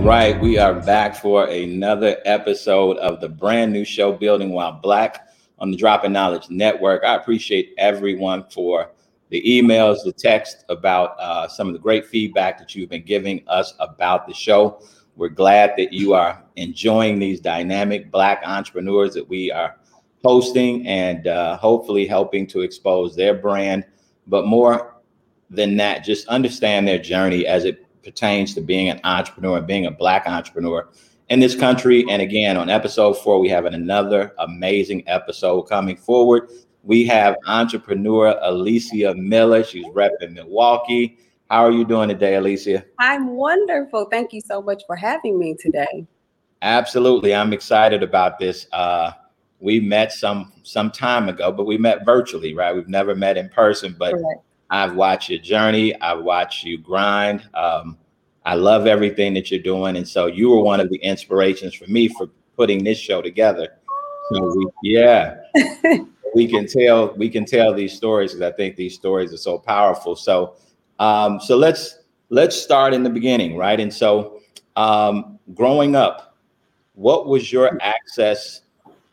Right, we are back for another episode of the brand new show, Building While Black, on the Drop Dropping Knowledge Network. I appreciate everyone for the emails, the text about uh, some of the great feedback that you've been giving us about the show. We're glad that you are enjoying these dynamic Black entrepreneurs that we are hosting and uh, hopefully helping to expose their brand. But more than that, just understand their journey as it pertains to being an entrepreneur and being a Black entrepreneur in this country. And again, on episode four, we have another amazing episode coming forward. We have entrepreneur Alicia Miller. She's repping Milwaukee. How are you doing today, Alicia? I'm wonderful. Thank you so much for having me today. Absolutely. I'm excited about this. Uh, we met some some time ago, but we met virtually, right? We've never met in person, but Correct. I've watched your journey. I've watched you grind. Um, I love everything that you're doing, and so you were one of the inspirations for me for putting this show together. So we, yeah, we can tell we can tell these stories because I think these stories are so powerful. So, um, so let's let's start in the beginning, right? And so, um, growing up, what was your access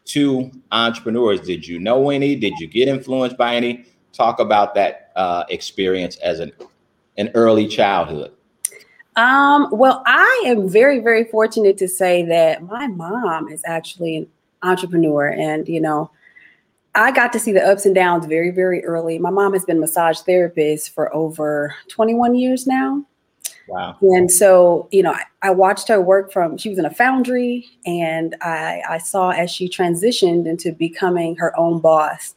to entrepreneurs? Did you know any? Did you get influenced by any? Talk about that uh, experience as an an early childhood. Um, well, I am very, very fortunate to say that my mom is actually an entrepreneur, and you know, I got to see the ups and downs very, very early. My mom has been massage therapist for over 21 years now. Wow. And so, you know, I, I, watched her work from, she was in a foundry, and I, I saw as she transitioned into becoming her own boss.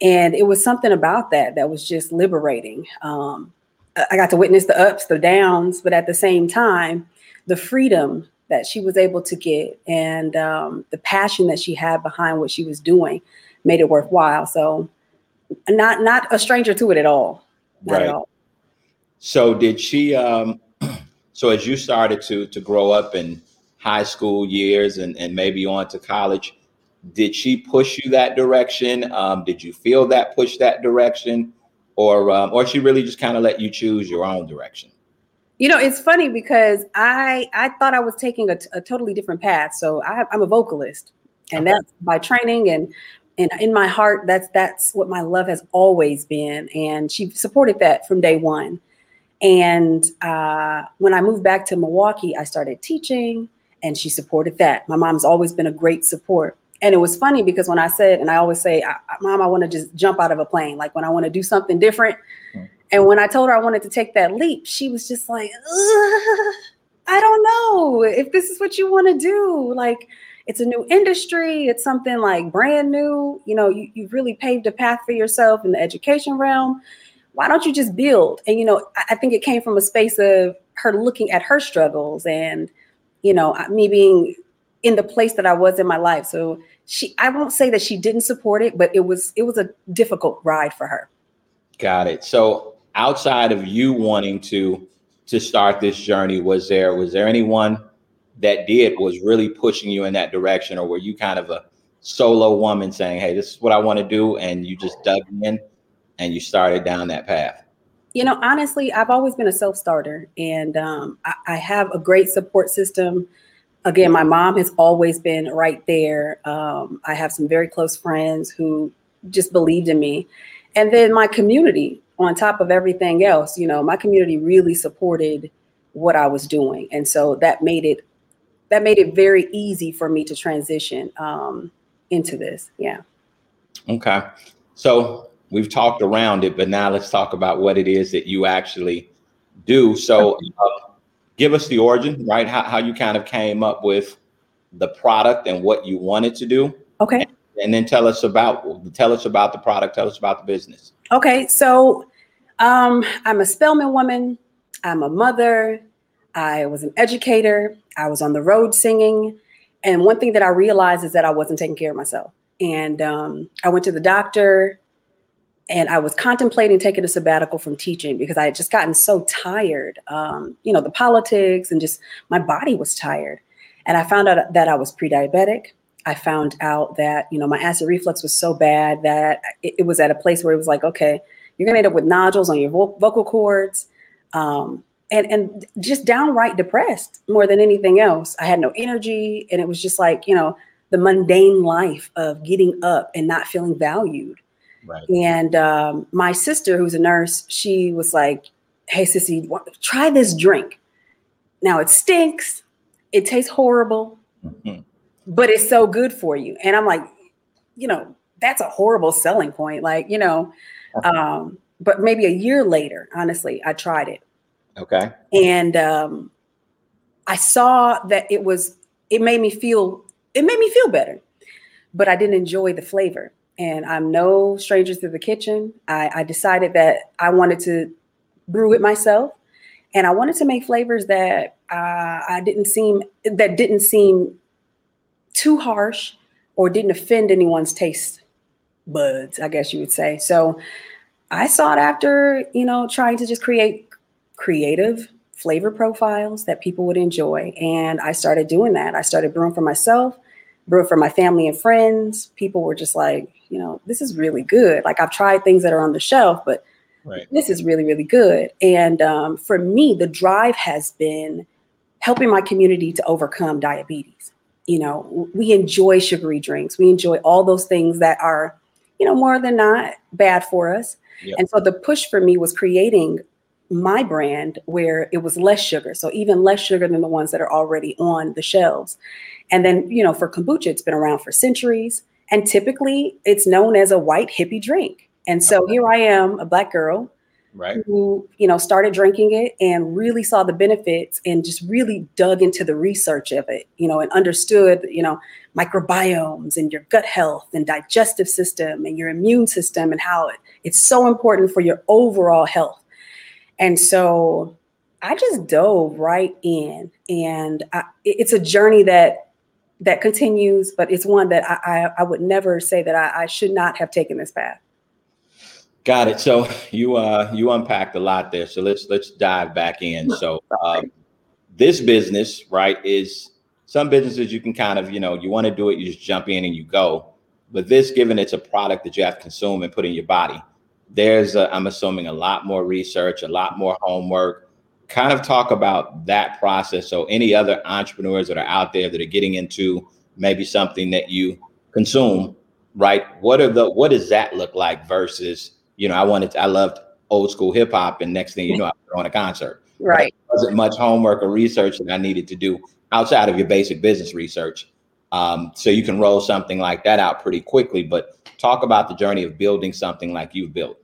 And it was something about that that was just liberating. Um, I got to witness the ups, the downs, but at the same time, the freedom that she was able to get and um, the passion that she had behind what she was doing made it worthwhile. So not not a stranger to it at all. Not right. At all. So did she um so as you started to to grow up in high school years and, and maybe on to college, did she push you that direction? Um, did you feel that push that direction? Or um, or she really just kind of let you choose your own direction? You know, it's funny because I I thought I was taking a, a totally different path. So I, am a vocalist, and okay. that's by training and and in my heart that's that's what my love has always been and she supported that from day one and uh, when i moved back to milwaukee i started teaching and she supported that my mom's always been a great support and it was funny because when i said and i always say mom i want to just jump out of a plane like when i want to do something different. Mm-hmm. and when i told her i wanted to take that leap she was just like i don't know if this is what you want to do. Like it's a new industry it's something like brand new you know you, you've really paved a path for yourself in the education realm. Why don't you just build? And you know I, I think it came from a space of her looking at her struggles and you know me being in the place that i was in my life. So she i won't say that she didn't support it but it was it was a difficult ride for her got it so outside of you wanting to to start this journey was there was there anyone that did was really pushing you in that direction, or were you kind of a solo woman saying, "Hey, this is what I want to do," and you just dug in and you started down that path? You know, honestly, I've always been a self starter, and um, I, I, have a great support system. Again, my mom has always been right there. Um, I have some very close friends who just believed in me, and then my community. On top of everything else, you know, my community really supported what I was doing, and so that made it that made it very easy for me to transition um, into this. Yeah. Okay. So we've talked around it, but now let's talk about what it is that you actually do. So uh, give us the origin, right? How, how you kind of came up with the product and what you wanted to do. Okay. And, and then tell us about tell us about the product. Tell us about the business. Okay. So um, I'm a Spelman woman. I'm a mother. I was an educator. I was on the road singing. And one thing that I realized is that I wasn't taking care of myself. And um, I went to the doctor and I was contemplating taking a sabbatical from teaching because I had just gotten so tired. Um, you know, the politics and just my body was tired. And I found out that I was pre diabetic. I found out that, you know, my acid reflux was so bad that it, it was at a place where it was like, okay, you're going to end up with nodules on your vo- vocal cords. Um, and and just downright depressed more than anything else. I had no energy, and it was just like you know the mundane life of getting up and not feeling valued. Right. And um, my sister, who's a nurse, she was like, "Hey, sissy, try this drink. Now it stinks. It tastes horrible, mm-hmm. but it's so good for you." And I'm like, you know, that's a horrible selling point. Like, you know, um, but maybe a year later, honestly, I tried it. Okay. And um, I saw that it was. It made me feel. It made me feel better, but I didn't enjoy the flavor and I'm no stranger to the kitchen. I, I, decided that I wanted to brew it myself, and I wanted to make flavors that uh, I didn't seem that didn't seem too harsh or didn't offend anyone's taste buds, I guess you would say. So I sought after, you know, trying to just create creative flavor profiles that people would enjoy, and I started doing that. I started brewing for myself brewing for my family and friends. People were just like, you know, this is really good. Like I've tried things that are on the shelf, but right. this is really, really good. And um, for me, the drive has been helping my community to overcome diabetes. You know, we enjoy sugary drinks. We enjoy all those things that are, you know, more than not bad for us. Yep. And so the push for me was creating my brand where it was less sugar. So even less sugar than the ones that are already on the shelves. And then, you know, for kombucha, it's been around for centuries. And typically it's known as a white hippie drink. And so okay. here I am, a black girl right. who, you know, started drinking it and really saw the benefits and just really dug into the research of it, you know, and understood, you know, microbiomes and your gut health and digestive system and your immune system and how it, it's so important for your overall health. And so I just dove right in, and I, it's a journey that that continues, but it's one that I, I, I would never say that I, I, should not have taken this path. Got it. So you uh you unpacked a lot there. So let's let's dive back in. So um, this business, right, is some businesses you can kind of you know you want to do it, you just jump in and you go. But this, given it's a product that you have to consume and put in your body, there's i I'm assuming a lot more research, a lot more homework, kind of talk about that process. So, any other entrepreneurs that are out there that are getting into maybe something that you consume, right? What are the what does that look like versus you know I wanted to, I loved old school hip hop, and next thing you know I'm on a concert. Right. Wasn't much homework or research that I needed to do outside of your basic business research. Um, so you can roll something like that out pretty quickly. But talk about the journey of building something like you've built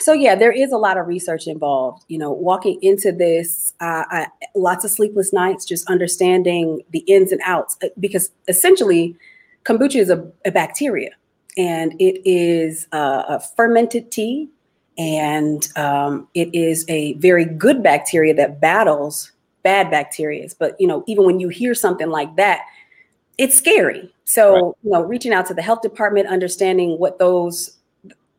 so yeah there is a lot of research involved you know walking into this uh, I, lots of sleepless nights just understanding the ins and outs uh, because essentially kombucha is a, a bacteria and it is a, a fermented tea and um, it is a very good bacteria that battles bad bacteria but you know even when you hear something like that it's scary so right. you know reaching out to the health department understanding what those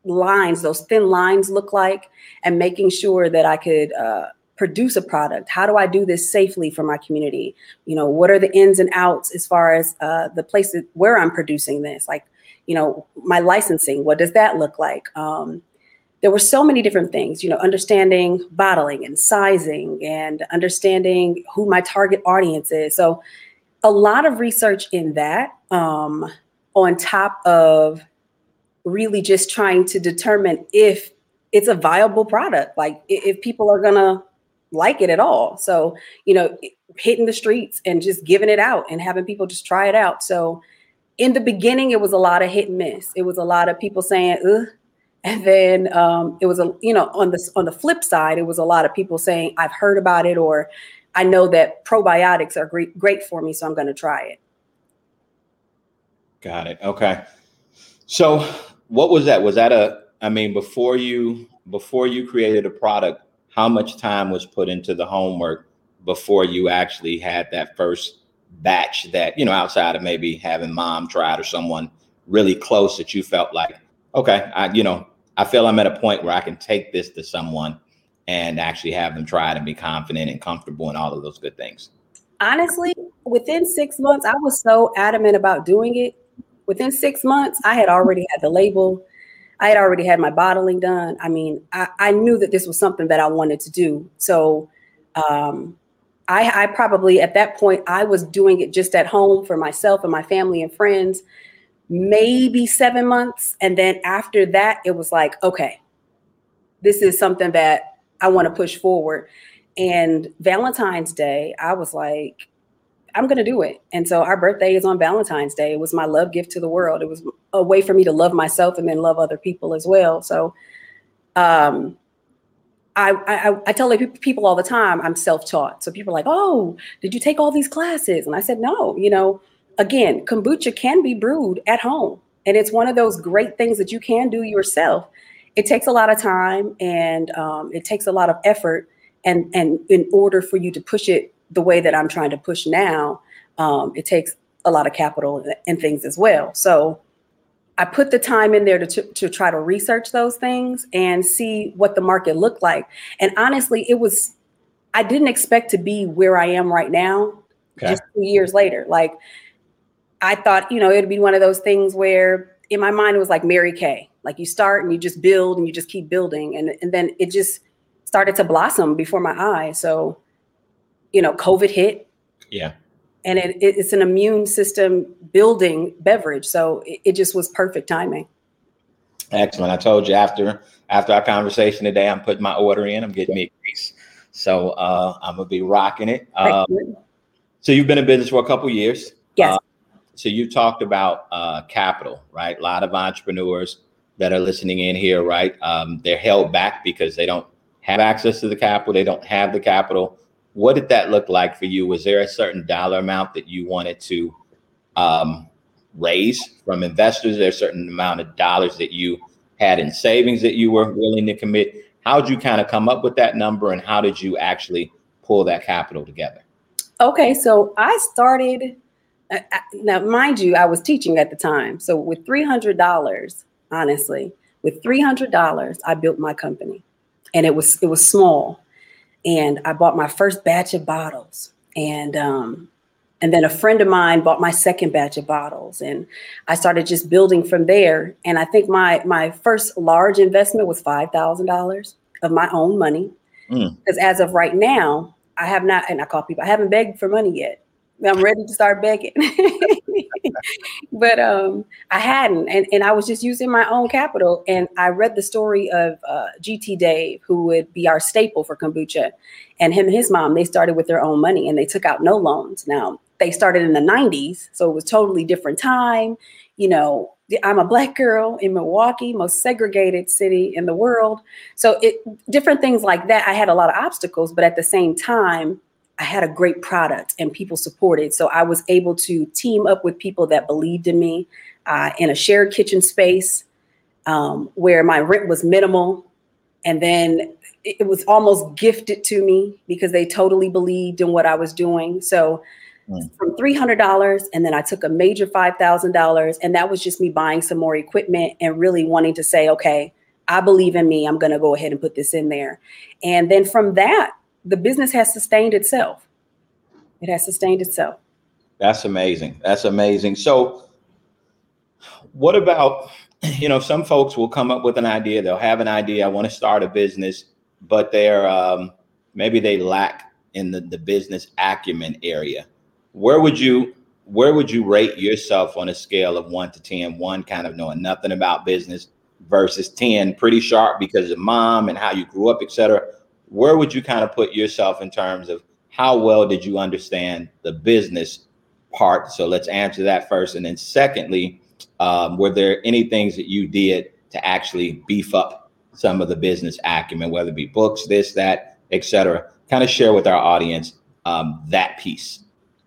lines, those thin lines look like, and making sure that I could uh, produce a product. How do I do this safely for my community? You know, what are the ins and outs as far as uh, the places where I'm producing this? Like, you know, my licensing, what does that look like? Um, there were so many different things, you know, understanding bottling and sizing and understanding who my target audience is. So, a lot of research in that, um, on top of really just trying to determine if it's a viable product, like if people are gonna like it at all. So, you know, hitting the streets and just giving it out and having people just try it out. So, in the beginning, it was a lot of hit and miss. It was a lot of people saying, Ugh. and then um, it was a you know on the on the flip side, it was a lot of people saying, "I've heard about it," or "I know that probiotics are great great for me, so I'm going to try it." Got it. Okay. So what was that? Was that a? I mean, before you before you created a product, how much time was put into the homework before you actually had that first batch that you know outside of maybe having mom try it or someone really close that you felt like okay i you know i feel i'm at a point where i can take this to someone and actually have them try it and be confident and comfortable and all of those good things honestly within six months i was so adamant about doing it within six months, I had already had the label. I had already had my bottling done. I mean, I, I knew that this was something that I wanted to do. So um, I, I probably at that point I was doing it just at home for myself and my family and friends, maybe seven months, and then after that it was like, okay, this is something that I want to push forward. And Valentine's Day, I was like, I'm going to do it. And so our birthday is on Valentine's Day. It was my love gift to the world. It was a way for me to love myself and then love other people as well. So, um, I, I, I tell people all the time I'm self-taught. So people are like, "Oh, did you take all these classes?" And I said, "No." You know, again, kombucha can be brewed at home, and it's one of those great things that you can do yourself. It takes a lot of time and um, it takes a lot of effort, and and in order for you to push it the way that I'm trying to push now, um, it takes a lot of capital and things as well. So I put the time in there to, to, to try to research those things and see what the market looked like. And honestly, it was, I didn't expect to be where I am right now okay. just two years later. Like, I thought, you know, it'd be one of those things where in my mind it was like Mary Kay. Like you start and you just build and you just keep building. And, and then it just started to blossom before my eyes. So you know, COVID hit. Yeah. And it, it's an immune system building beverage. So it, it just was perfect timing. Excellent. I told you after after our conversation today, I'm putting my order in. I'm getting me a piece. So uh, I'm gonna be rocking it. Um, so you've been in business for a couple years. Yes. Uh, so you talked about uh, capital, right? A lot of entrepreneurs that are listening in here, right? Um, they're held back because they don't have access to the capital. They don't have the capital what did that look like for you? Was there a certain dollar amount that you wanted to um, raise from investors? There a certain amount of dollars that you had in savings that you were willing to commit? How'd you kind of come up with that number, and how did you actually pull that capital together? Okay, so I started. Uh, uh, now, mind you, I was teaching at the time, so with three hundred dollars, honestly, with three hundred dollars, I built my company, and it was it was small and I bought my first batch of bottles. And um, and then a friend of mine bought my second batch of bottles, and I started just building from there. And I think my my first large investment was five thousand dollars of my own money, because mm. as of right now, I have not. And I call people, I haven't begged for money yet. I'm ready to start begging. but um, I hadn't, and, and I was just using my own capital. And I read the story of uh, GT Dave, who would be our staple for kombucha, and him and his mom. They started with their own money, and they took out no loans. Now they started in the '90s, so it was totally different time. You know, I'm a black girl in Milwaukee, most segregated city in the world. So it different things like that. I had a lot of obstacles, but at the same time, I had a great product and people supported. So I was able to team up with people that believed in me uh, in a shared kitchen space um, where my rent was minimal. And then it was almost gifted to me because they totally believed in what I was doing. So mm. from $300 and then I took a major $5,000 and that was just me buying some more equipment and really wanting to say, okay, I believe in me. I'm going to go ahead and put this in there. And then from that, the business has sustained itself. It has sustained itself. That's amazing. That's amazing. So, what about, you know, some folks will come up with an idea, they'll have an idea, I want to start a business, but they're um, maybe they lack in the, the business acumen area. Where would you where would you rate yourself on a scale of one to 10? One kind of knowing nothing about business versus 10, pretty sharp because of mom and how you grew up, etc where would you kind of put yourself in terms of how well did you understand the business part? So let's answer that first. And then secondly, um, were there any things that you did to actually beef up some of the business acumen, whether it be books, this, that, etc. Kind of share with our audience um, that piece.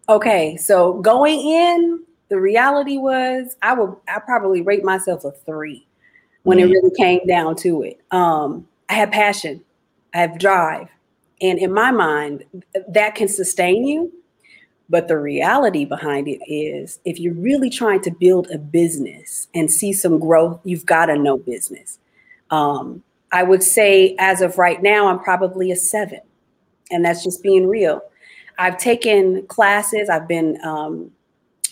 Okay, so going in, the reality was I would I probably rate myself a three when mm-hmm. it really came down to it. Um, I had passion. I have drive. And in my mind, that can sustain you. But the reality behind it is if you're really trying to build a business and see some growth, you've got to know business. Um, I would say, as of right now, I'm probably a seven. And that's just being real. I've taken classes, I've been um,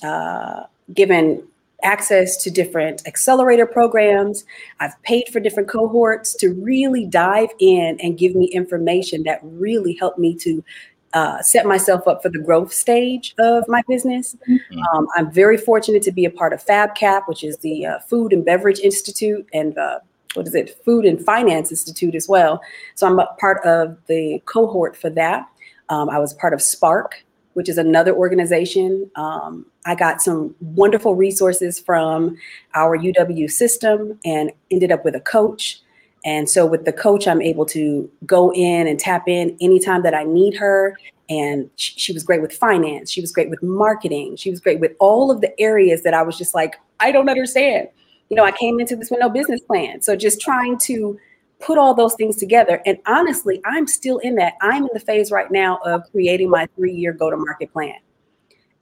uh, given access to different accelerator programs. I've paid for different cohorts to really dive in and give me information that really helped me to uh, set myself up for the growth stage of my business. Mm-hmm. Um, I'm very fortunate to be a part of FabCap, which is the uh, Food and Beverage Institute, and uh, what is it, Food and Finance Institute as well. So I'm a part of the cohort for that. Um, I was part of Spark, which is another organization. Um, I got some wonderful resources from our UW system and ended up with a coach. And so with the coach, I'm able to go in and tap in anytime that I need her. And she, she was great with finance. She was great with marketing. She was great with all of the areas that I was just like, I don't understand. You know, I came into this with no business plan. So just trying to put all those things together. And honestly, I'm still in that. I'm in the phase right now of creating my three year go to market plan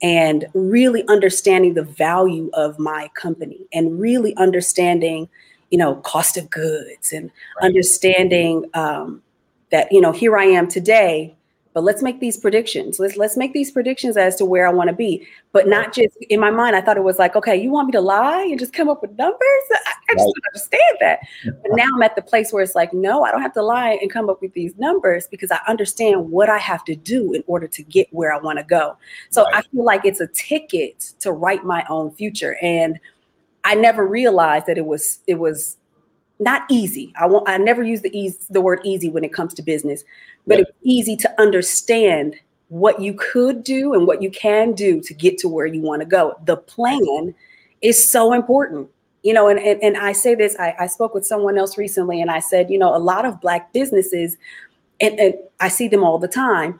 and really understanding the value of my company and really understanding, you know, cost of goods and right. understanding um, that, you know, here I am today but let's make these predictions. Let's let's make these predictions as to where I want to be, but not just in my mind. I thought it was like, okay, you want me to lie and just come up with numbers? I, I just don't understand that. But now I'm at the place where it's like, no, I don't have to lie and come up with these numbers because I understand what I have to do in order to get where I want to go. So right. I feel like it's a ticket to write my own future, and I never realized that it was it was not easy. I won't. I never use the ease the word easy when it comes to business, but yeah. it's easy to understand what you could do and what you can do to get to where you want to go. The plan is so important. You know, and, and, and I say this, I, I spoke with someone else recently and I said, you know, a lot of black businesses, and, and I see them all the time,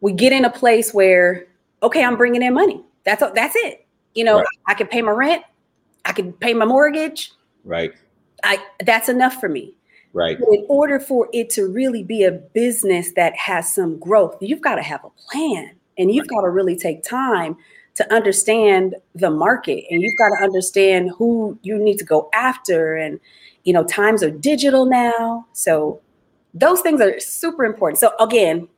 we get in a place where, okay, I'm bringing in money. That's that's it. You know, right. I can pay my rent, I can pay my mortgage. Right I that's enough for me. Right. in order for it to really be a business that has some growth, you've got to have a plan and you've got to really take time to understand the market and you've got to understand who you need to go after and you know times are digital now so those things are super important. So again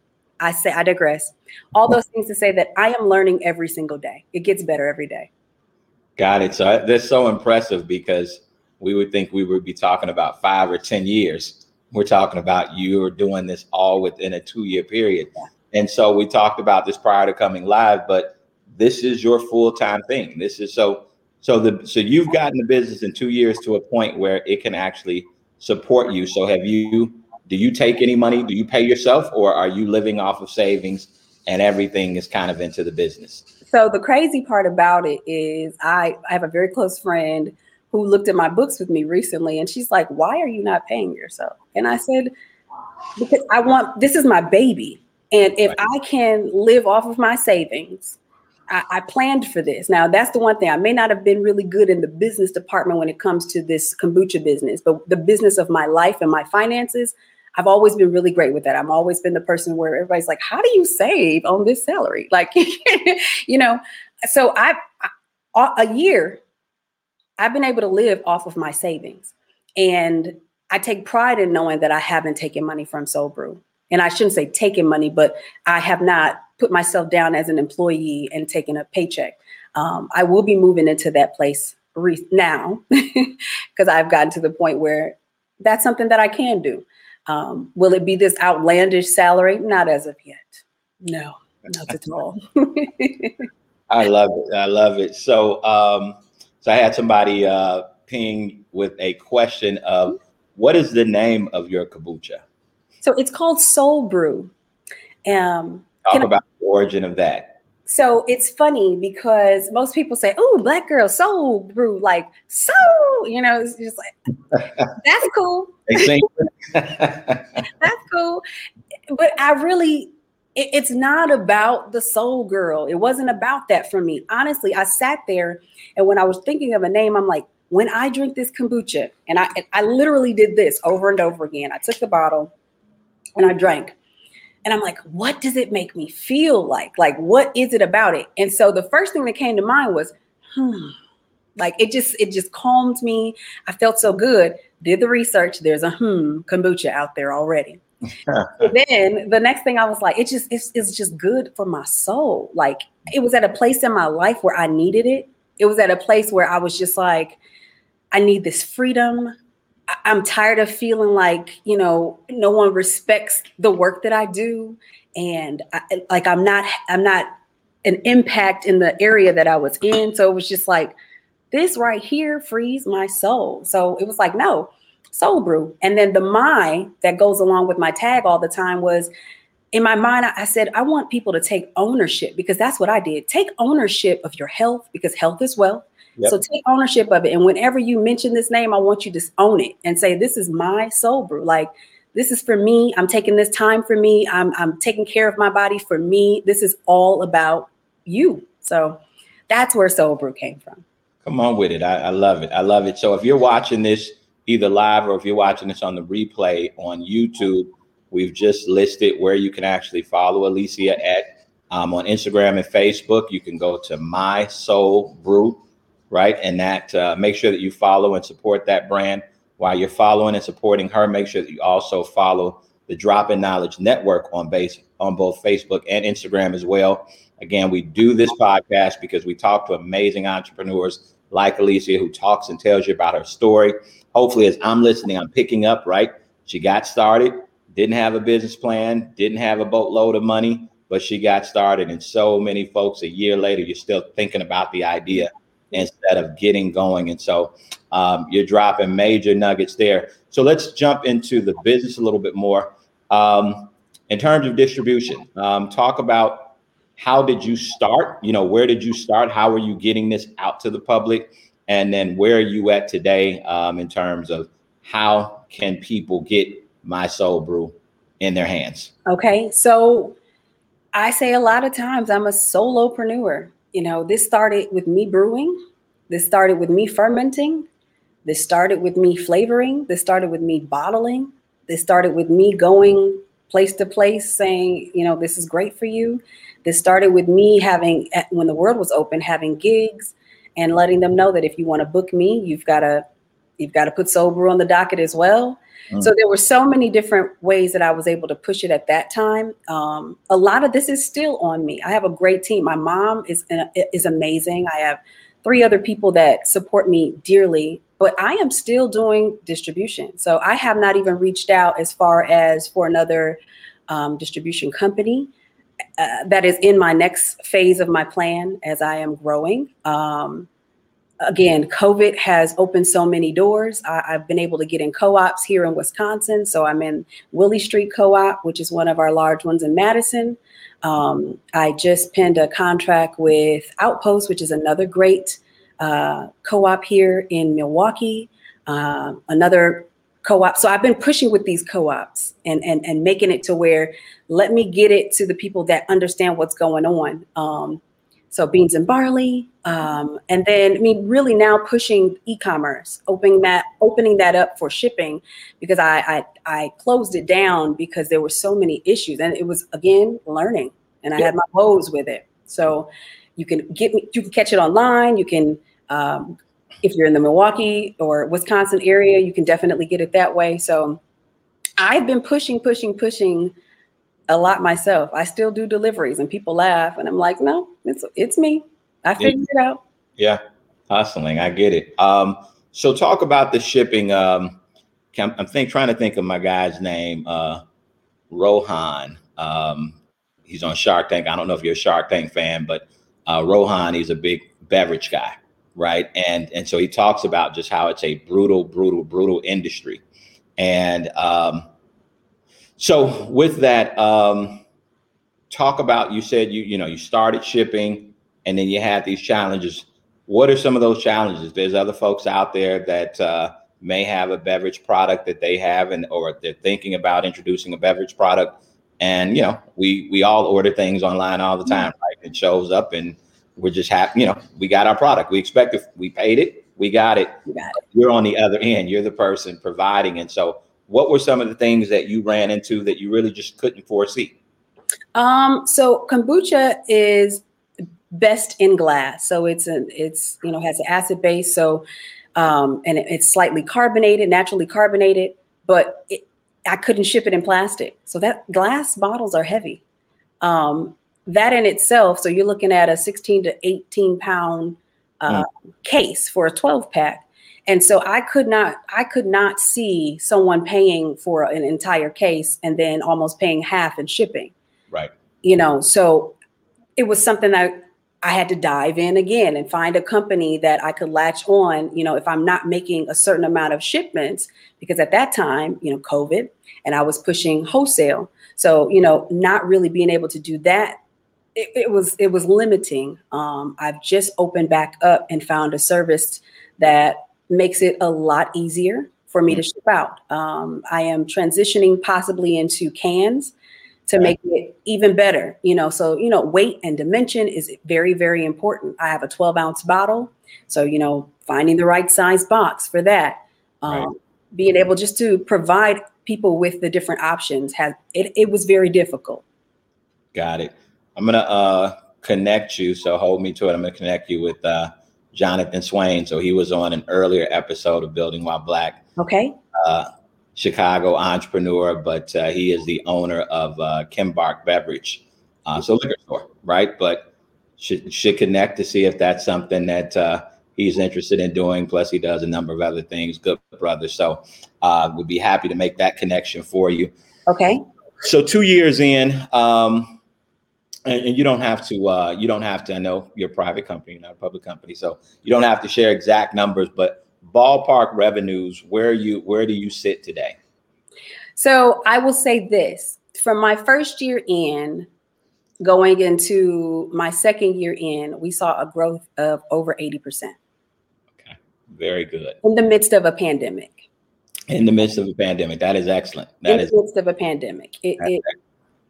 i say i digress. All those things to say that i am learning every single day. It gets better every day. Got it. So that's so impressive because we would think we would be talking about five or 10 years. We're talking about you are doing this all within a two year period. And so we talked about this prior to coming live, but this is your full time thing. This is so, so the, so you've gotten the business in two years to a point where it can actually support you. So have you, do you take any money? Do you pay yourself or are you living off of savings and everything is kind of into the business? So the crazy part about it is I, I have a very close friend who looked at my books with me recently and she's like, Why are you not paying yourself? And I said, Because I want this is my baby. And if I can live off of my savings, I, I, planned for this. Now, that's the one thing. I may not have been really good in the business department when it comes to this kombucha business, but the business of my life and my finances, I've always been really great with that. I've always been the person where everybody's like, How do you save on this salary? Like, you know, so I, I a year I've been able to live off of my savings. And I take pride in knowing that I haven't taken money from Soul Brew. And I shouldn't say taking money, but I have not put myself down as an employee and taken a paycheck. Um, I will be moving into that place re- now because I've gotten to the point where that's something that I can do. Um, will it be this outlandish salary? Not as of yet. No, not at all. I love it. I love it. So, um, so I had somebody uh, ping with a question of what is the name of your kombucha? So it's called Soul Brew. Um, Talk about I, the origin of that. So it's funny because most people say, "Oh, black girl soul brew," like soul. You know, it's just like that's cool. that's cool. But I really it, it's not about the soul girl. It wasn't about that for me. Honestly, I sat there and when I was thinking of a name, I'm like, when I drink this kombucha, and I I literally did this over and over again. I took the bottle and I drank. And I'm like, what does it make me feel like? Like, what is it about it? And so the first thing that came to mind was, hmm, like it just it just calmed me. I felt so good. Did the research. There's a hmm kombucha out there already then the next thing I was like, it just it's, it's just good for my soul. Like it was at a place in my life where I needed it. it was at a place where I was just like, I need this freedom. I'm tired of feeling like, you know, no one respects the work that I do. And I, like, I'm not, I'm not an impact in the area that I was in. So it was just like, this right here frees my soul. So it was like, no, soul brew. And then the my that goes along with my tag all the time was in my mind, I said, I want people to take ownership because that's what I did. Take ownership of your health because health is wealth. Yep. So take ownership of it. And whenever you mention this name, I want you to own it and say, This is my soul brew. Like, this is for me. I'm taking this time for me. I'm, I'm taking care of my body for me. This is all about you. So that's where soul brew came from. Come on with it. I, I love it. I love it. So if you're watching this either live or if you're watching this on the replay on YouTube, we've just listed where you can actually follow Alicia at um, on Instagram and Facebook. You can go to My Soul Brew right? And that uh, make sure that you follow and support that brand. While you're following and supporting her, make sure that you also follow the Drop in Knowledge Network on base on both Facebook and Instagram as well. Again, we do this podcast because we talk to amazing entrepreneurs like Alicia who talks and tells you about her story. Hopefully, as I'm listening, I'm picking up, right? She got started, didn't have a business plan, didn't have a boatload of money, but she got started. And so many folks a year later, you're still thinking about the idea instead of getting going. And so um, you're dropping major nuggets there. So let's jump into the business a little bit more. Um, in terms of distribution, um, talk about how did you start? You know, where did you start? How are you getting this out to the public? And then where are you at today um, in terms of how can people get my soul brew in their hands? Okay, so I say a lot of times I'm a solopreneur you know, this started with me brewing. This started with me fermenting. This started with me flavoring. This started with me bottling. This started with me going place to place saying, you know, this is great for you. This started with me having, when the world was open, having gigs and letting them know that if you want to book me, you've got to, you've got to put Soul Brew on the docket as well. Mm. So there were so many different ways that I was able to push it at that time. Um, a lot of this is still on me. I have a great team. My mom is uh, is amazing. I have three other people that support me dearly, but I am still doing distribution. So I have not even reached out as far as for another um, distribution company. Uh, that is in my next phase of my plan as I am growing. Um, again, COVID has opened so many doors. I, have been able to get in co ops here in Wisconsin. So I'm in Willy Street Co op, which is one of our large ones in Madison. Um, I just pinned a contract with Outpost, which is another great uh, co op here in Milwaukee. Uh, another co-op. So I've been pushing with these co-ops and and and making it to where let me get it to the people that understand what's going on. Um, so beans and barley, um, and then I mean really now pushing e-commerce, opening that opening that up for shipping because I, I I closed it down because there were so many issues, and it was again learning, and I yeah. had my woes with it. So you can get me, you can catch it online. You can um, if you're in the Milwaukee or Wisconsin area, you can definitely get it that way. So I've been pushing, pushing, pushing a lot myself. I still do deliveries and people laugh and I'm like, no, it's it's me. I figured yeah. it out. Yeah. Hustling. I get it. Um, so talk about the shipping. Um, I'm think trying to think of my guy's name, uh, Rohan. Um, he's on Shark Tank. I don't know if you're a Shark Tank fan, but uh, Rohan, he's a big beverage guy, right? And and so he talks about just how it's a brutal, brutal, brutal industry. And um, so with that, um, talk about you said you you know you started shipping and then you had these challenges. What are some of those challenges? There's other folks out there that uh, may have a beverage product that they have and or they're thinking about introducing a beverage product. And you know, we we all order things online all the time, right? It shows up and we're just happy, you know, we got our product. We expect it, we paid it, we got it. We got it. You're on the other end. You're the person providing. And so what were some of the things that you ran into that you really just couldn't foresee? Um, so kombucha is best in glass. So it's an it's you know has an acid base. So um, and it, it's slightly carbonated, naturally carbonated, but it, I couldn't ship it in plastic. So that glass bottles are heavy. Um, that in itself, so you're looking at a 16 to 18 pound uh, mm. case for a 12 pack. And so I could not, I could not see someone paying for an entire case and then almost paying half in shipping. Right. You know, so it was something that I had to dive in again and find a company that I could latch on, you know, if I'm not making a certain amount of shipments, because at that time, you know, COVID and I was pushing wholesale. So, you know, not really being able to do that, it, it was it was limiting. Um, I've just opened back up and found a service that makes it a lot easier for me to ship out. Um, I am transitioning possibly into cans to make it even better. You know, so you know, weight and dimension is very, very important. I have a 12 ounce bottle, so you know, finding the right size box for that. Um, right. Being able just to provide people with the different options has it, it was very difficult. Got it. I'm gonna uh, connect you. So hold me to it. I'm gonna connect you with uh, Jonathan Swain. So he was on an earlier episode of Building While Black. Okay. Uh, Chicago entrepreneur, but uh, he is the owner of uh, Kimbark Beverage, uh, so liquor store, right? But should should connect to see if that's something that uh, he's interested in doing. Plus, he does a number of other things. Good brother, so uh, we'd be happy to make that connection for you. Okay. So two years in, um, and, and, you don't have to. Uh, you don't have to. I know you're a private company, not a public company, so you don't have to share exact numbers, but ballpark revenues, where you where do you sit today? So I will say this: from my first year in, going into my second year in, we saw a growth of over eighty percent. Okay, very good. In the midst of a pandemic. In the midst of a pandemic, that is excellent. That in is the midst of a pandemic. It, it,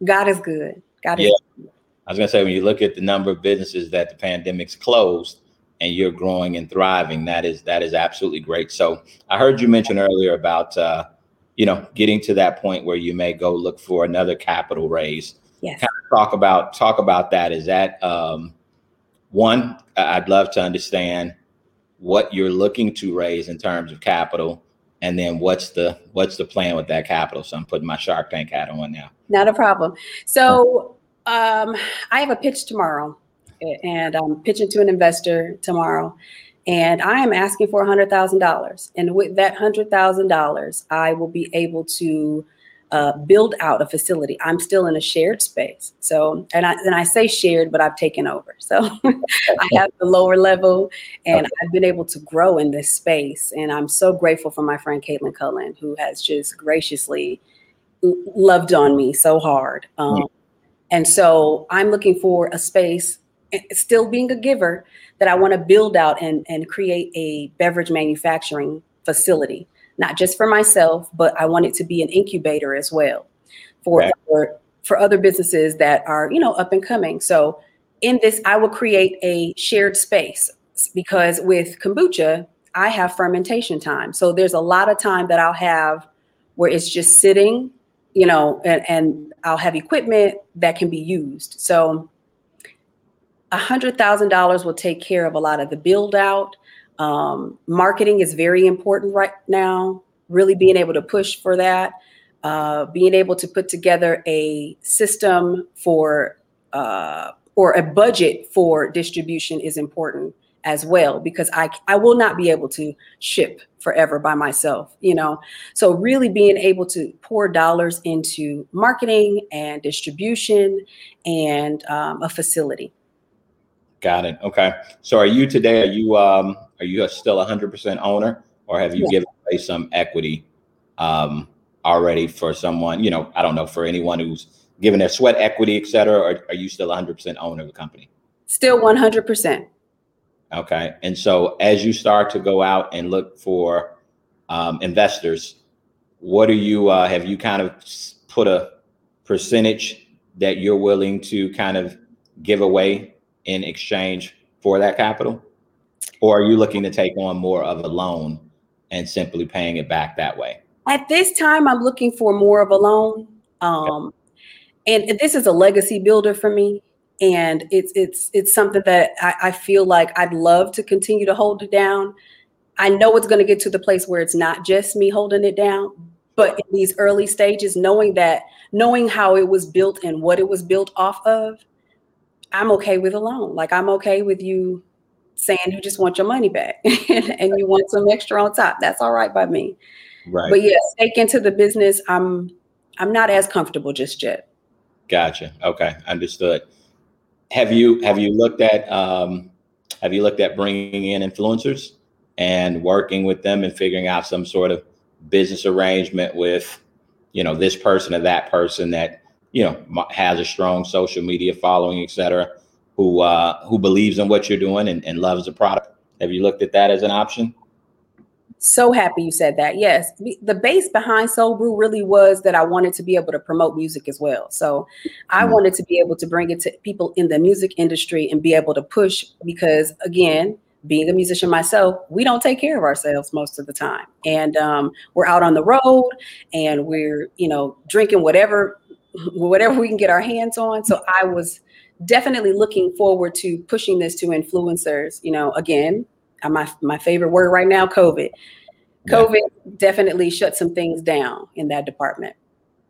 God is good. God is. Yeah. Good. I was gonna say when you look at the number of businesses that the pandemic's closed, and you're growing and thriving. That is that is absolutely great. So I heard you mention earlier about uh, you know getting to that point where you may go look for another capital raise. Yes. Kind of talk about talk about that. Is that um, one? I'd love to understand what you're looking to raise in terms of capital, and then what's the what's the plan with that capital. So I'm putting my Shark Tank hat on now. Not a problem. So um, I have a pitch tomorrow and I'm pitching to an investor tomorrow. And I am asking for $100,000. And with that $100,000, I will be able to uh, build out a facility. I'm still in a shared space. So, and I, and I say shared, but I've taken over. So I have the lower level and okay. I've been able to grow in this space. And I'm so grateful for my friend Caitlin Cullen, who has just graciously loved on me so hard. Um. And so I'm looking for a space eh, still being a giver, that I want to build out and, and create a beverage manufacturing facility, not just for myself, but I want it to be an incubator as well for, right. for other businesses that are, you know, up and coming. So in this, I will create a shared space because with kombucha, I have fermentation time. So there's a lot of time that I'll have where it's just sitting, you know, and, and I'll have equipment that can be used. So $100,000 will take care of a lot of the build out. Um, marketing is very important right now, really being able to push for that, uh, being able to put together a system for uh, or a budget for distribution is important as well because I, I will not be able to ship forever by myself you know so really being able to pour dollars into marketing and distribution and um, a facility Got it. Okay. So are you today, are you um are you still a hundred percent owner or have you yeah. given away some equity um already for someone, you know, I don't know, for anyone who's given their sweat equity, et cetera, or are you still hundred percent owner of the company? Still 100%. Okay. And so as you start to go out and look for um, investors, what are you, uh, have you kind of put a percentage that you're willing to kind of give away in exchange for that capital? Or are you looking to take on more of a loan and simply paying it back that way? At this time, I'm looking for more of a loan. Um, and this is a legacy builder for me. And it's it's it's something that I, I feel like I'd love to continue to hold it down. I know it's going to get to the place where it's not just me holding it down, but in these early stages, knowing that, knowing how it was built and what it was built off of, I'm okay with alone. Like I'm okay with you saying you just want your money back and you want some extra on top. That's all right by me. Right. But yeah, stake into the business. I'm I'm not as comfortable just yet. Gotcha. Okay, understood. Have you have you looked at um, have you looked at bringing in influencers and working with them and figuring out some sort of business arrangement with you know this person or that person that you know has a strong social media following, et cetera, who uh, who believes in what you're doing and, and loves the product? Have you looked at that as an option? So happy you said that. Yes. The base behind Soul Brew really was that I wanted to be able to promote music as well. So I mm wanted to be able to bring it to people in the music industry and be able to push because, again, being a musician myself, we don't take care of ourselves most of the time. And um, we're out on the road and we're, you know, drinking whatever whatever we can get our hands on. So I was definitely looking forward to pushing this to influencers, you know, again, my my favorite word right now, COVID. COVID yeah. definitely shut some things down in that department.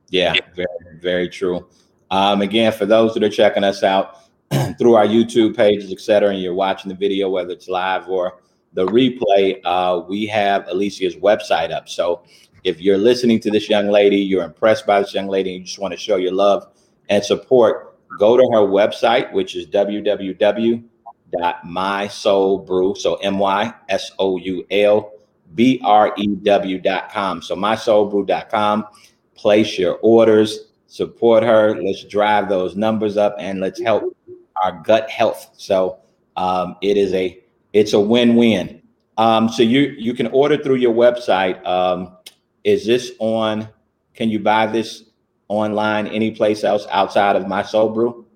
Yeah, very very true. Um, again, for those that are checking us out through our YouTube pages, et cetera, and you're watching the video, whether it's live or the replay, uh, we have Alicia's website up. So if you're listening to this young lady, you're impressed by this young lady, and you just want to show your love and support, go to her website, which is www dot my soul brew. So m-y-s-o-u-l-b-r-e-w dot com. So my soul brew dot com. Place your orders. Support her. Let's drive those numbers up and let's help our gut health. So um, it is a it's a win-win. Um, so you you can order through your website. Um, is this on can you buy this online any place else outside of my soul brew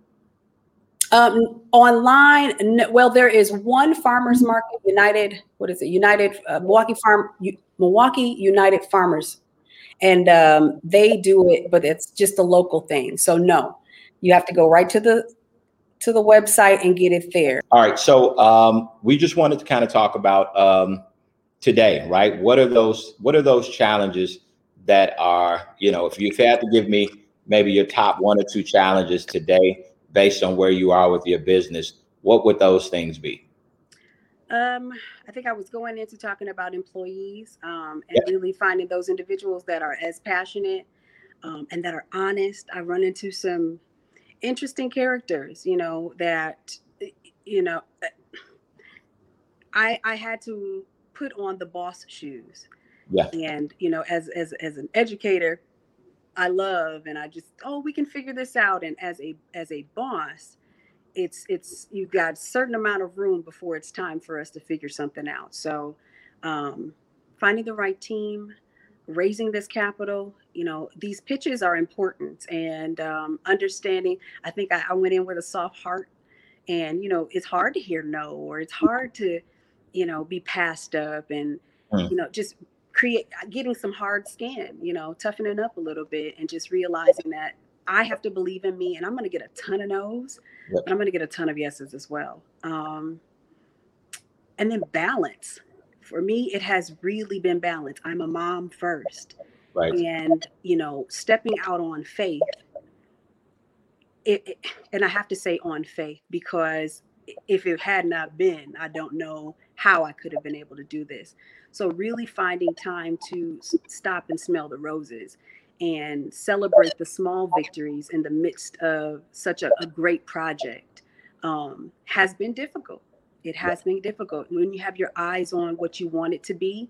um, online, well, there is one farmers market, United. What is it? United uh, Milwaukee Farm, U, Milwaukee United Farmers, and um, they do it, but it's just a local thing. So no, you have to go right to the to the website and get it there. All right. So um, we just wanted to kind of talk about um, today, right? What are those What are those challenges that are you know, if you had to give me maybe your top one or two challenges today based on where you are with your business, what would those things be? Um, I think I was going into talking about employees um, and yeah. really finding those individuals that are as passionate um, and that are honest. I run into some interesting characters, you know, that, you know, I, I had to put on the boss shoes. Yeah. And, you know, as, as, as an educator, I love and I just oh we can figure this out and as a as a boss it's it's you've got a certain amount of room before it's time for us to figure something out so um, finding the right team raising this capital you know these pitches are important and um, understanding i think I, I went in with a soft heart and you know it's hard to hear no or it's hard to you know be passed up and mm. you know just create getting some hard skin, you know, toughening up a little bit and just realizing that I have to believe in me and I'm going to get a ton of no's, yep. but I'm going to get a ton of yeses as well. Um, and then balance. For me, it has really been balance. I'm a mom first. Right. And, you know, stepping out on faith. It, it, and I have to say on faith because if it had not been, I don't know how I could have been able to do this. So, really finding time to stop and smell the roses and celebrate the small victories in the midst of such a, a great project um, has been difficult. It has been difficult when you have your eyes on what you want it to be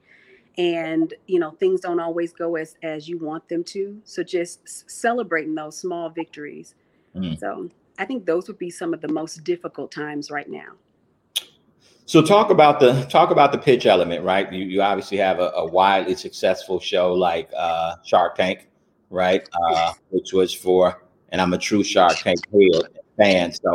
and you know things don't always go as as you want them to so just celebrating those small victories mm. so i think those would be some of the most difficult times right now so talk about the talk about the pitch element, right? You you obviously have a, a widely successful show like uh, Shark Tank, right? Uh, which was for, and I'm a true Shark Tank fan. So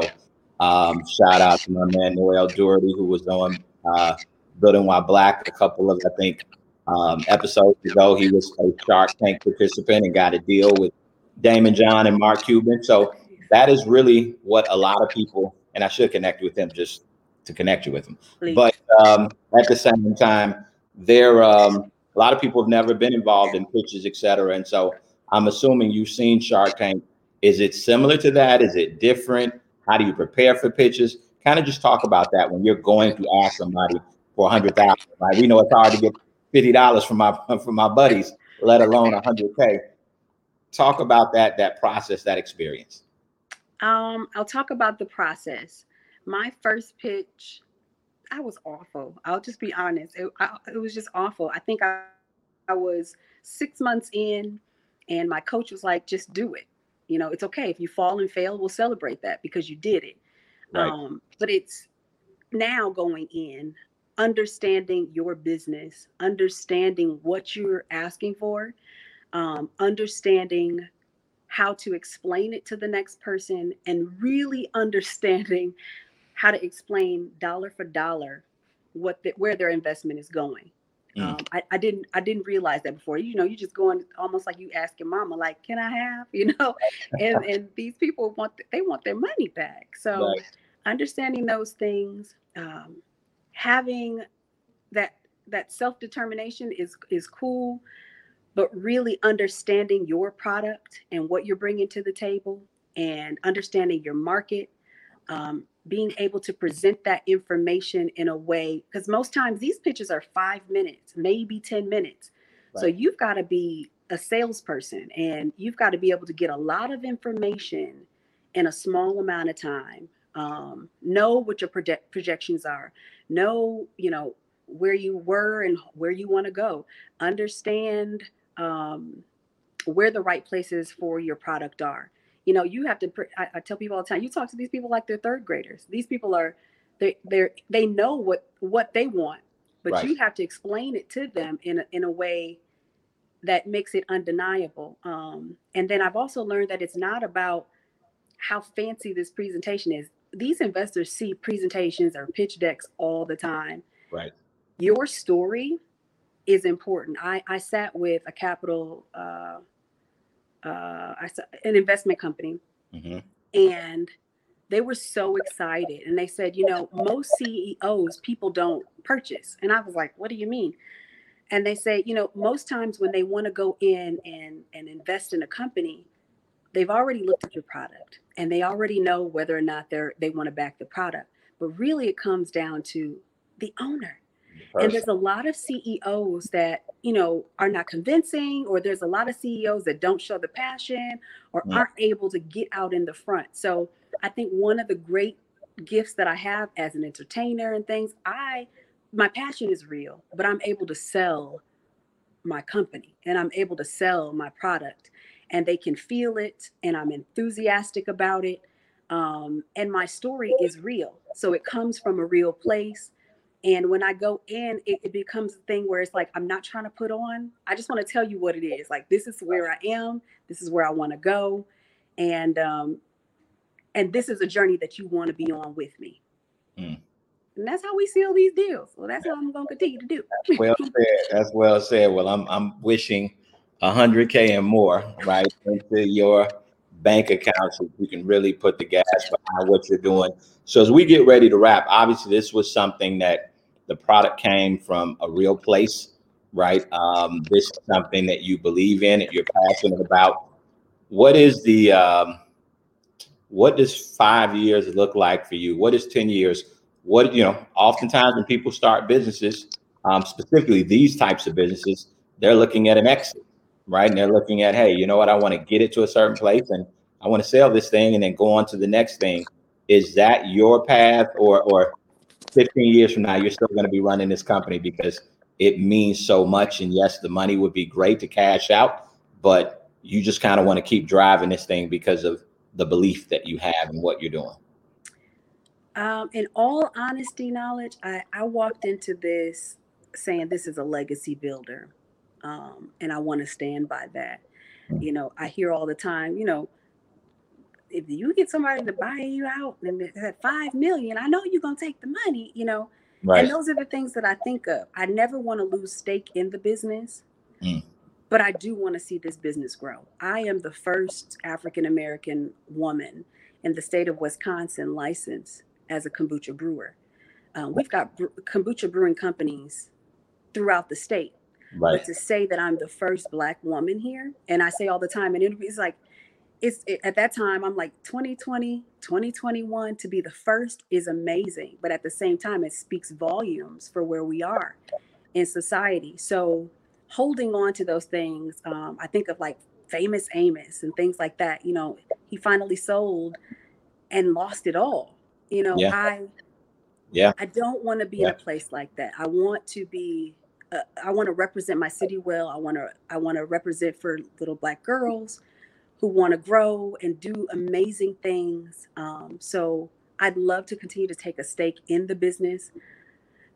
um, shout out to my man Noel Doherty who was on uh, Building While Black a couple of I think um, episodes ago. He was a Shark Tank participant and got a deal with Daymond John and Mark Cuban. So that is really what a lot of people, and I should connect with them just to connect you with them. Please. But um, at the same time, there um, a lot of people have never been involved in pitches, et cetera. And so I'm assuming you've seen Shark Tank. Is it similar to that? Is it different? How do you prepare for pitches? Kind of just talk about that when you're going to ask somebody for a hundred thousand. Right? We know it's hard to get fifty dollars from my from my buddies, let alone a hundred k. Talk about that that process, that experience. Um, I'll talk about the process. My first pitch, I was awful. I'll just be honest. It, I, it was just awful. I think I, I was six months in, and my coach was like, "Just do it. You know, it's okay if you fall and fail. We'll celebrate that because you did it." Right. Um, but it's now going in, understanding your business, understanding what you're asking for, um, understanding how to explain it to the next person, and really understanding how to explain dollar for dollar what the, where their investment is going. Mm. Um, I, I, didn't I didn't realize that before. You know, you're just going almost like you asking mama, like, can I have? You know, and and these people want they want their money back. So right. understanding those things, um, having that that self determination is is cool, but really understanding your product and what you're bringing to the table, and understanding your market, um, being able to present that information in a way because most times these pitches are five minutes, maybe ten minutes. Right. So you've got to be a salesperson and you've got to be able to get a lot of information in a small amount of time um, know what your project- projections are know you know where you were and where you want to go understand um, where the right places for your product are you know you have to I, I, tell people all the time you talk to these people like they're third graders these people are they they're they know what what they want but right. you have to explain it to them in a, in a way that makes it undeniable um, and then i've also learned that it's not about how fancy this presentation is these investors see presentations or pitch decks all the time. Right. Your story is important. I, I sat with a capital, uh, uh, I saw an investment company, mm-hmm. and they were so excited. And they said, you know, most CEOs people don't purchase. And I was like, what do you mean? And they say, you know, most times when they want to go in and and invest in a company, they've already looked at your product and they already know whether or not they're they want to back the product but really it comes down to the owner and there's a lot of ceos that you know are not convincing or there's a lot of ceos that don't show the passion or yeah. aren't able to get out in the front so i think one of the great gifts that i have as an entertainer and things i my passion is real but i'm able to sell my company and i'm able to sell my product and they can feel it and i'm enthusiastic about it um, and my story is real so it comes from a real place and when i go in it, it becomes a thing where it's like i'm not trying to put on. I just want to tell you what it is. Like this is where i am. This is where i want to go. And um and this is a journey that you want to be on with me. Mm. and that's how we seal these deals. Well that's what i'm going to continue to do. Well said. That's well said. Well i'm i'm wishing 100K and more, right, into your bank accounts you can really put the gas behind what you're doing. So as we get ready to wrap, obviously this was something that the product came from a real place, right? Um, this is something that you believe in, that you're passionate about. What is the um, what does five years look like for you? What is 10 years? What you know, oftentimes when people start businesses, um, specifically these types of businesses, they're looking at an exit right? And they're looking at, hey, you know what? I want to get it to a certain place and I want to sell this thing and then go on to the next thing. Is that your path or or 15 years from now, you're still going to be running this company because it means so much. And yes, the money would be great to cash out, but you just kind of want to keep driving this thing because of the belief that you have in what you're doing. Um, in all honesty, knowledge, I, I walked into this saying this is a legacy builder um, and I want to stand by that. Mm. You know, I hear all the time, you know, if you get somebody to buy you out and at five million, I know you're gonna take the money, you know. Right. And those are the things that I think of. I never want to lose stake in the business, mm. but I do want to see this business grow. I am the first African American woman in the state of Wisconsin licensed as a kombucha brewer. Um, we've got kombucha brewing companies throughout the state. Right. But to say that I'm the first black woman here, and I say all the time in interviews, like it's it, at that time i'm like 2020 2021 to be the first is amazing but at the same time it speaks volumes for where we are in society so holding on to those things um, i think of like famous amos and things like that you know he finally sold and lost it all you know Yeah. i Yeah. i don't want to be in a place like that i want to be uh, i want to represent my city well i want to i want to represent for little black girls who want to grow and do amazing things. Um, so I'd love to continue to take a stake in the business,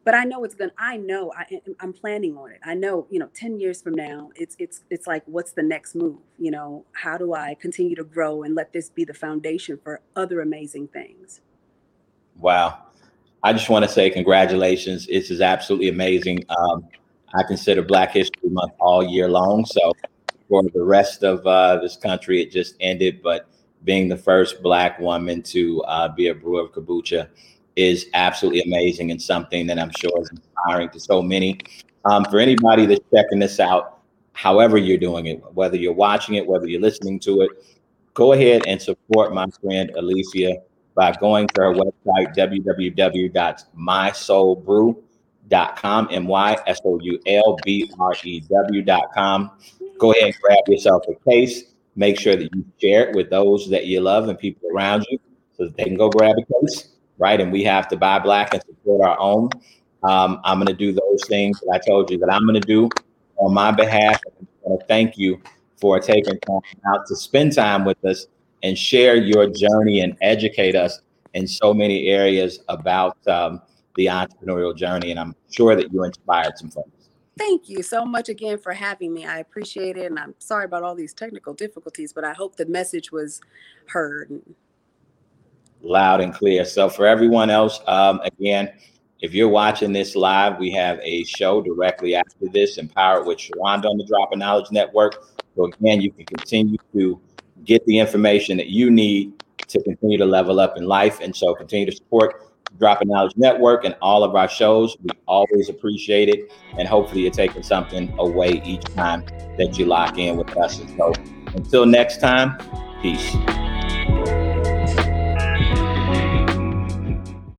but I know it's gonna. I know I, I'm planning on it. I know you know, ten years from now, it's it's it's like, what's the next move? You know, how do I continue to grow and let this be the foundation for other amazing things? Wow. I just want to say congratulations. This is absolutely amazing. Um, I consider Black History Month all year long. So for the rest of uh, this country, it just ended. But being the first Black woman to uh, be a brewer of kombucha is absolutely amazing and something that I'm sure is inspiring to so many. Um, for anybody that's checking this out, however you're doing it, whether you're watching it, whether you're listening to it, go ahead and support my friend Alicia by going to her website, www.mysoulbrew.com, M-Y-S-O-U-L-B-R-E-W.com. Go ahead and grab yourself a case. Make sure that you share it with those that you love and people around you so that they can go grab a case, right? And we have to buy black and support our own. Um, I'm going to do those things that I told you that I'm going to do on my behalf. To thank you for taking time out to spend time with us and share your journey and educate us in so many areas about um, the entrepreneurial journey. And I'm sure that you inspired some folks. Thank you so much again for having me. I appreciate it, and I'm sorry about all these technical difficulties, but I hope the message was heard. Loud and clear. So for everyone else, um, again, if you're watching this live, we have a show directly after this, Empowered with Sharonda on the Drop of Knowledge Network. So again, you can continue to get the information that you need to continue to level up in life. And so continue to support Drop of Knowledge Network and all of our shows. We always appreciate it. And hopefully you're taking something away each time that you lock in with us. And so until next time, peace.